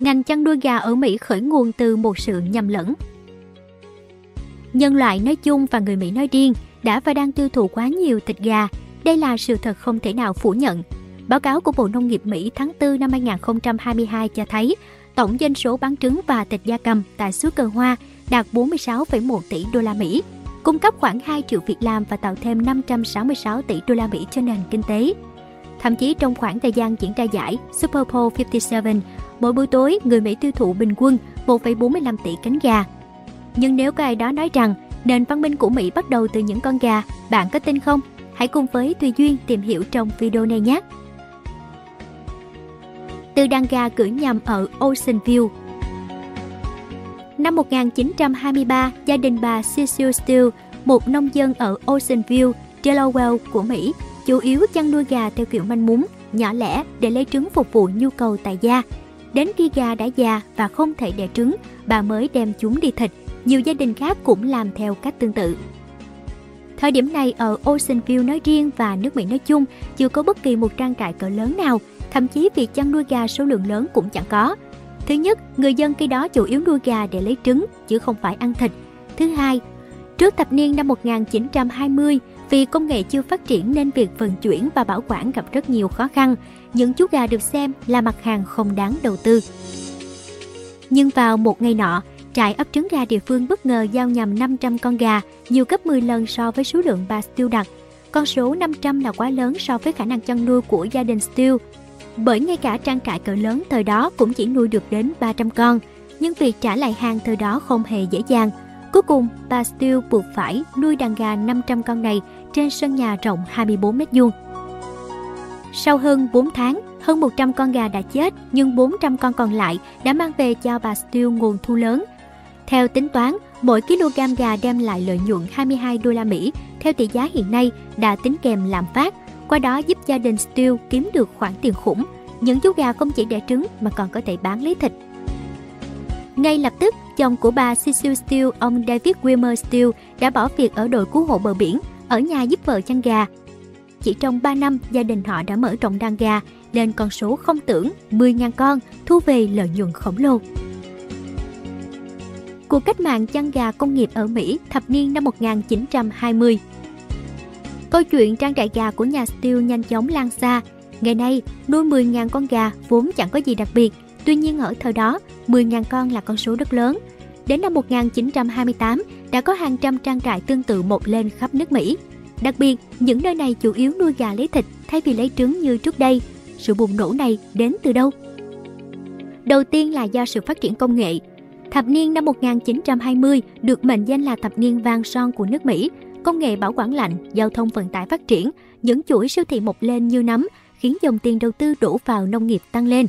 ngành chăn nuôi gà ở Mỹ khởi nguồn từ một sự nhầm lẫn. Nhân loại nói chung và người Mỹ nói riêng đã và đang tiêu thụ quá nhiều thịt gà. Đây là sự thật không thể nào phủ nhận. Báo cáo của Bộ Nông nghiệp Mỹ tháng 4 năm 2022 cho thấy tổng doanh số bán trứng và thịt gia cầm tại xứ Cờ Hoa đạt 46,1 tỷ đô la Mỹ, cung cấp khoảng 2 triệu việc làm và tạo thêm 566 tỷ đô la Mỹ cho nền kinh tế. Thậm chí trong khoảng thời gian diễn ra giải Super Bowl 57, mỗi buổi tối người Mỹ tiêu thụ bình quân 1,45 tỷ cánh gà. Nhưng nếu có ai đó nói rằng nền văn minh của Mỹ bắt đầu từ những con gà, bạn có tin không? Hãy cùng với Tùy Duyên tìm hiểu trong video này nhé! Từ đàn gà cưỡi nhầm ở Ocean View Năm 1923, gia đình bà Cecil Steele, một nông dân ở Ocean View, Delaware của Mỹ, chủ yếu chăn nuôi gà theo kiểu manh mún, nhỏ lẻ để lấy trứng phục vụ nhu cầu tại gia. Đến khi gà đã già và không thể đẻ trứng, bà mới đem chúng đi thịt. Nhiều gia đình khác cũng làm theo cách tương tự. Thời điểm này ở Ocean nói riêng và nước Mỹ nói chung chưa có bất kỳ một trang trại cỡ lớn nào, thậm chí việc chăn nuôi gà số lượng lớn cũng chẳng có. Thứ nhất, người dân khi đó chủ yếu nuôi gà để lấy trứng chứ không phải ăn thịt. Thứ hai, trước thập niên năm 1920, vì công nghệ chưa phát triển nên việc vận chuyển và bảo quản gặp rất nhiều khó khăn. Những chú gà được xem là mặt hàng không đáng đầu tư. Nhưng vào một ngày nọ, trại ấp trứng gà địa phương bất ngờ giao nhầm 500 con gà, nhiều gấp 10 lần so với số lượng bà Steele đặt. Con số 500 là quá lớn so với khả năng chăn nuôi của gia đình Steele. Bởi ngay cả trang trại cỡ lớn thời đó cũng chỉ nuôi được đến 300 con, nhưng việc trả lại hàng thời đó không hề dễ dàng. Cuối cùng, bà Steele buộc phải nuôi đàn gà 500 con này trên sân nhà rộng 24 mét vuông. Sau hơn 4 tháng, hơn 100 con gà đã chết, nhưng 400 con còn lại đã mang về cho bà Steele nguồn thu lớn. Theo tính toán, mỗi kg gà đem lại lợi nhuận 22 đô la Mỹ theo tỷ giá hiện nay đã tính kèm lạm phát, qua đó giúp gia đình Steele kiếm được khoản tiền khủng. Những chú gà không chỉ đẻ trứng mà còn có thể bán lấy thịt. Ngay lập tức, chồng của bà Cecil Steele, ông David Wilmer Steele, đã bỏ việc ở đội cứu hộ bờ biển, ở nhà giúp vợ chăn gà. Chỉ trong 3 năm, gia đình họ đã mở rộng đàn gà lên con số không tưởng 10.000 con, thu về lợi nhuận khổng lồ. Cuộc cách mạng chăn gà công nghiệp ở Mỹ thập niên năm 1920 Câu chuyện trang trại gà của nhà Steele nhanh chóng lan xa. Ngày nay, nuôi 10.000 con gà vốn chẳng có gì đặc biệt. Tuy nhiên ở thời đó, 10.000 con là con số rất lớn. Đến năm 1928, đã có hàng trăm trang trại tương tự một lên khắp nước Mỹ. Đặc biệt, những nơi này chủ yếu nuôi gà lấy thịt thay vì lấy trứng như trước đây. Sự bùng nổ này đến từ đâu? Đầu tiên là do sự phát triển công nghệ. Thập niên năm 1920 được mệnh danh là thập niên vàng son của nước Mỹ. Công nghệ bảo quản lạnh, giao thông vận tải phát triển, những chuỗi siêu thị mọc lên như nấm, khiến dòng tiền đầu tư đổ vào nông nghiệp tăng lên.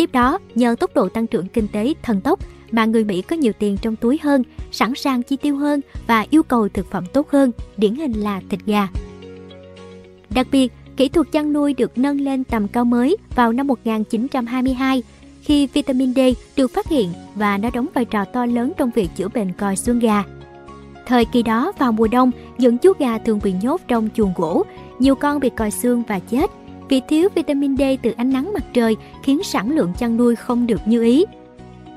Tiếp đó, nhờ tốc độ tăng trưởng kinh tế thần tốc mà người Mỹ có nhiều tiền trong túi hơn, sẵn sàng chi tiêu hơn và yêu cầu thực phẩm tốt hơn, điển hình là thịt gà. Đặc biệt, kỹ thuật chăn nuôi được nâng lên tầm cao mới vào năm 1922 khi vitamin D được phát hiện và nó đóng vai trò to lớn trong việc chữa bệnh còi xương gà. Thời kỳ đó vào mùa đông, những chú gà thường bị nhốt trong chuồng gỗ, nhiều con bị còi xương và chết. Vì thiếu vitamin D từ ánh nắng mặt trời khiến sản lượng chăn nuôi không được như ý.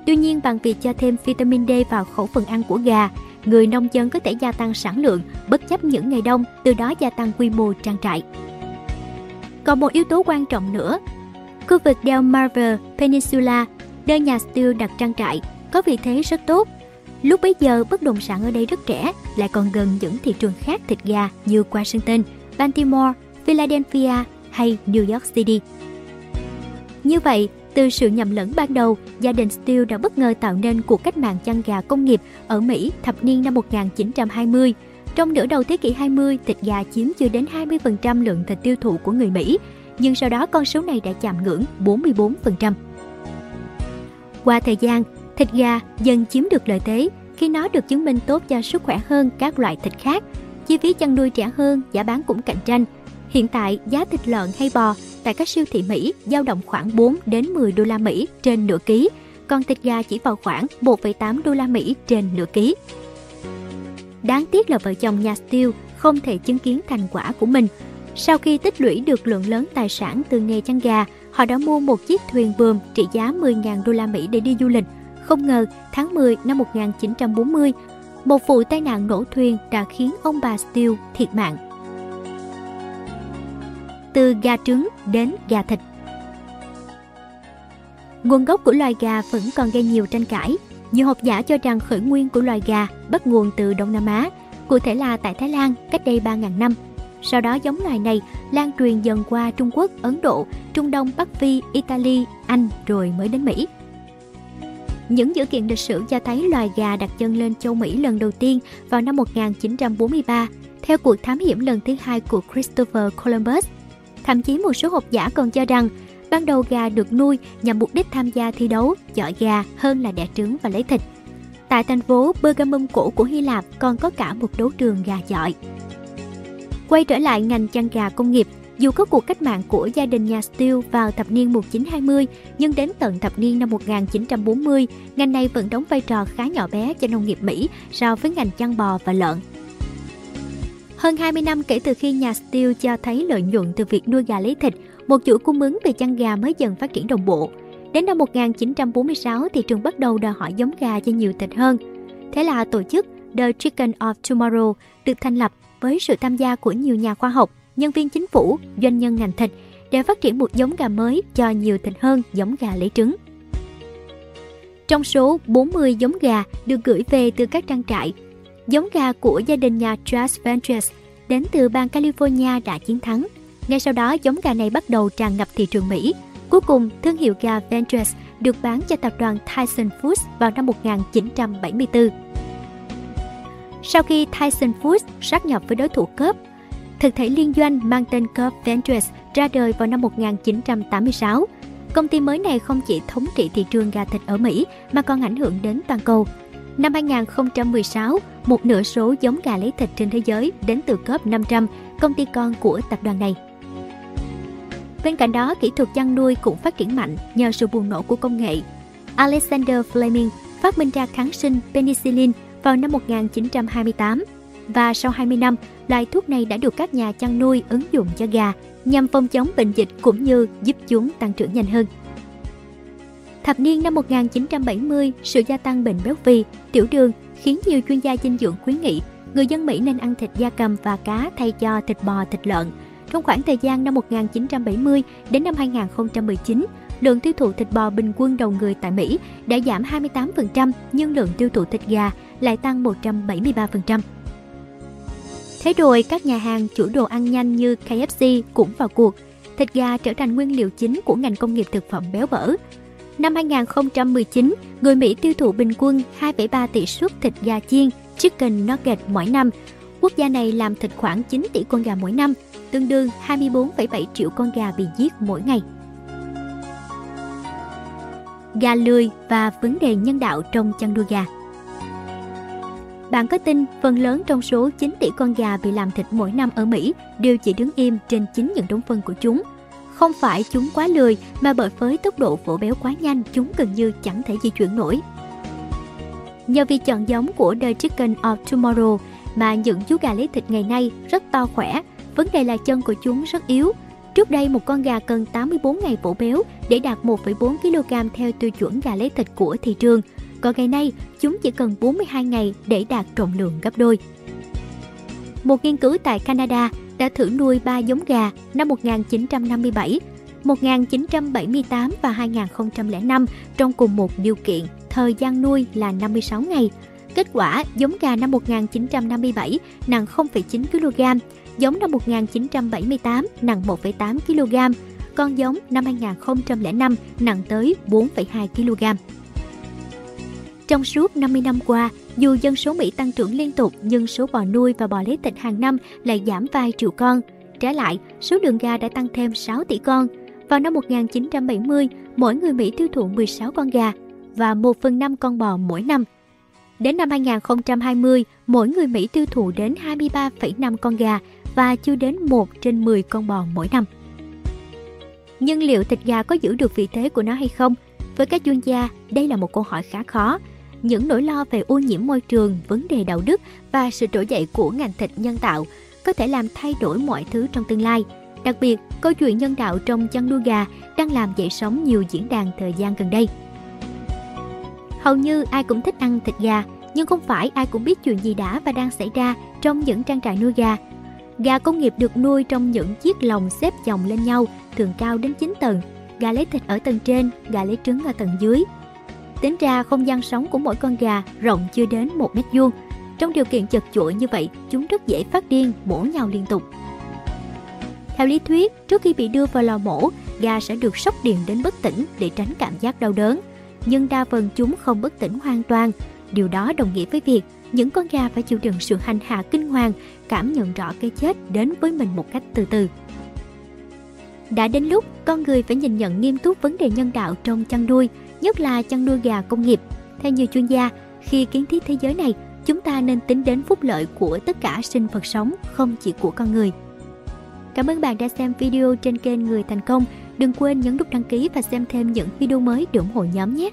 Tuy nhiên bằng việc cho thêm vitamin D vào khẩu phần ăn của gà, người nông dân có thể gia tăng sản lượng bất chấp những ngày đông, từ đó gia tăng quy mô trang trại. Còn một yếu tố quan trọng nữa, khu vực Delmarva Peninsula, nơi nhà Steele đặt trang trại, có vị thế rất tốt. Lúc bấy giờ, bất động sản ở đây rất rẻ lại còn gần những thị trường khác thịt gà như Washington, Baltimore, Philadelphia hay New York City. Như vậy, từ sự nhầm lẫn ban đầu, gia đình Steele đã bất ngờ tạo nên cuộc cách mạng chăn gà công nghiệp ở Mỹ thập niên năm 1920. Trong nửa đầu thế kỷ 20, thịt gà chiếm chưa đến 20% lượng thịt tiêu thụ của người Mỹ, nhưng sau đó con số này đã chạm ngưỡng 44%. Qua thời gian, thịt gà dần chiếm được lợi thế khi nó được chứng minh tốt cho sức khỏe hơn các loại thịt khác. Chi phí chăn nuôi rẻ hơn, giá bán cũng cạnh tranh. Hiện tại, giá thịt lợn hay bò tại các siêu thị Mỹ dao động khoảng 4 đến 10 đô la Mỹ trên nửa ký, còn thịt gà chỉ vào khoảng 1,8 đô la Mỹ trên nửa ký. Đáng tiếc là vợ chồng nhà Steele không thể chứng kiến thành quả của mình. Sau khi tích lũy được lượng lớn tài sản từ nghề chăn gà, họ đã mua một chiếc thuyền buồm trị giá 10.000 đô la Mỹ để đi du lịch. Không ngờ, tháng 10 năm 1940, một vụ tai nạn nổ thuyền đã khiến ông bà Steele thiệt mạng. Từ gà trứng đến gà thịt Nguồn gốc của loài gà vẫn còn gây nhiều tranh cãi. Nhiều học giả cho rằng khởi nguyên của loài gà bắt nguồn từ Đông Nam Á, cụ thể là tại Thái Lan cách đây 3.000 năm. Sau đó giống loài này lan truyền dần qua Trung Quốc, Ấn Độ, Trung Đông, Bắc Phi, Italy, Anh rồi mới đến Mỹ. Những dữ kiện lịch sử cho thấy loài gà đặt chân lên châu Mỹ lần đầu tiên vào năm 1943 theo cuộc thám hiểm lần thứ hai của Christopher Columbus. Thậm chí một số học giả còn cho rằng ban đầu gà được nuôi nhằm mục đích tham gia thi đấu, chọi gà hơn là đẻ trứng và lấy thịt. Tại thành phố Pergamum cổ của Hy Lạp còn có cả một đấu trường gà chọi. Quay trở lại ngành chăn gà công nghiệp, dù có cuộc cách mạng của gia đình nhà Steele vào thập niên 1920, nhưng đến tận thập niên năm 1940, ngành này vẫn đóng vai trò khá nhỏ bé cho nông nghiệp Mỹ so với ngành chăn bò và lợn. Hơn 20 năm kể từ khi nhà Steele cho thấy lợi nhuận từ việc nuôi gà lấy thịt, một chuỗi cung ứng về chăn gà mới dần phát triển đồng bộ. Đến năm 1946, thị trường bắt đầu đòi hỏi giống gà cho nhiều thịt hơn. Thế là tổ chức The Chicken of Tomorrow được thành lập với sự tham gia của nhiều nhà khoa học, nhân viên chính phủ, doanh nhân ngành thịt để phát triển một giống gà mới cho nhiều thịt hơn giống gà lấy trứng. Trong số 40 giống gà được gửi về từ các trang trại, giống gà của gia đình nhà Charles Ventures đến từ bang California đã chiến thắng. Ngay sau đó, giống gà này bắt đầu tràn ngập thị trường Mỹ. Cuối cùng, thương hiệu gà Ventures được bán cho tập đoàn Tyson Foods vào năm 1974. Sau khi Tyson Foods sát nhập với đối thủ Coop, thực thể liên doanh mang tên Coop Ventures ra đời vào năm 1986. Công ty mới này không chỉ thống trị thị trường gà thịt ở Mỹ mà còn ảnh hưởng đến toàn cầu. Năm 2016, một nửa số giống gà lấy thịt trên thế giới đến từ COP 500, công ty con của tập đoàn này. Bên cạnh đó, kỹ thuật chăn nuôi cũng phát triển mạnh nhờ sự bùng nổ của công nghệ. Alexander Fleming phát minh ra kháng sinh penicillin vào năm 1928 và sau 20 năm, loại thuốc này đã được các nhà chăn nuôi ứng dụng cho gà nhằm phòng chống bệnh dịch cũng như giúp chúng tăng trưởng nhanh hơn. Thập niên năm 1970, sự gia tăng bệnh béo phì, tiểu đường khiến nhiều chuyên gia dinh dưỡng khuyến nghị người dân Mỹ nên ăn thịt da cầm và cá thay cho thịt bò, thịt lợn. Trong khoảng thời gian năm 1970 đến năm 2019, lượng tiêu thụ thịt bò bình quân đầu người tại Mỹ đã giảm 28%, nhưng lượng tiêu thụ thịt gà lại tăng 173%. Thế rồi, các nhà hàng chủ đồ ăn nhanh như KFC cũng vào cuộc. Thịt gà trở thành nguyên liệu chính của ngành công nghiệp thực phẩm béo bở. Năm 2019, người Mỹ tiêu thụ bình quân 2,3 tỷ suất thịt gà chiên, chicken nugget mỗi năm. Quốc gia này làm thịt khoảng 9 tỷ con gà mỗi năm, tương đương 24,7 triệu con gà bị giết mỗi ngày. Gà lười và vấn đề nhân đạo trong chăn nuôi gà bạn có tin phần lớn trong số 9 tỷ con gà bị làm thịt mỗi năm ở Mỹ đều chỉ đứng im trên chính những đống phân của chúng? Không phải chúng quá lười mà bởi với tốc độ vỗ béo quá nhanh chúng gần như chẳng thể di chuyển nổi. Nhờ việc chọn giống của The Chicken of Tomorrow mà những chú gà lấy thịt ngày nay rất to khỏe, vấn đề là chân của chúng rất yếu. Trước đây một con gà cần 84 ngày vỗ béo để đạt 1,4 kg theo tiêu chuẩn gà lấy thịt của thị trường – còn ngày nay chúng chỉ cần 42 ngày để đạt trọng lượng gấp đôi. Một nghiên cứu tại Canada đã thử nuôi 3 giống gà năm 1957, 1978 và 2005 trong cùng một điều kiện, thời gian nuôi là 56 ngày. Kết quả, giống gà năm 1957 nặng 0,9 kg, giống năm 1978 nặng 1,8 kg, con giống năm 2005 nặng tới 4,2 kg. Trong suốt 50 năm qua, dù dân số Mỹ tăng trưởng liên tục nhưng số bò nuôi và bò lấy thịt hàng năm lại giảm vài triệu con. Trái lại, số lượng gà đã tăng thêm 6 tỷ con. Vào năm 1970, mỗi người Mỹ tiêu thụ 16 con gà và 1 phần 5 con bò mỗi năm. Đến năm 2020, mỗi người Mỹ tiêu thụ đến 23,5 con gà và chưa đến 1 trên 10 con bò mỗi năm. Nhưng liệu thịt gà có giữ được vị thế của nó hay không? Với các chuyên gia, đây là một câu hỏi khá khó những nỗi lo về ô nhiễm môi trường, vấn đề đạo đức và sự trỗi dậy của ngành thịt nhân tạo có thể làm thay đổi mọi thứ trong tương lai. Đặc biệt, câu chuyện nhân đạo trong chăn nuôi gà đang làm dậy sóng nhiều diễn đàn thời gian gần đây. Hầu như ai cũng thích ăn thịt gà, nhưng không phải ai cũng biết chuyện gì đã và đang xảy ra trong những trang trại nuôi gà. Gà công nghiệp được nuôi trong những chiếc lồng xếp chồng lên nhau, thường cao đến 9 tầng. Gà lấy thịt ở tầng trên, gà lấy trứng ở tầng dưới. Tính ra không gian sống của mỗi con gà rộng chưa đến 1 mét vuông. Trong điều kiện chật chội như vậy, chúng rất dễ phát điên, mổ nhau liên tục. Theo lý thuyết, trước khi bị đưa vào lò mổ, gà sẽ được sốc điện đến bất tỉnh để tránh cảm giác đau đớn. Nhưng đa phần chúng không bất tỉnh hoàn toàn. Điều đó đồng nghĩa với việc những con gà phải chịu đựng sự hành hạ kinh hoàng, cảm nhận rõ cái chết đến với mình một cách từ từ. Đã đến lúc con người phải nhìn nhận nghiêm túc vấn đề nhân đạo trong chăn nuôi, nhất là chăn nuôi gà công nghiệp. Theo nhiều chuyên gia, khi kiến thiết thế giới này, chúng ta nên tính đến phúc lợi của tất cả sinh vật sống, không chỉ của con người. Cảm ơn bạn đã xem video trên kênh Người Thành Công. Đừng quên nhấn nút đăng ký và xem thêm những video mới để ủng hộ nhóm nhé!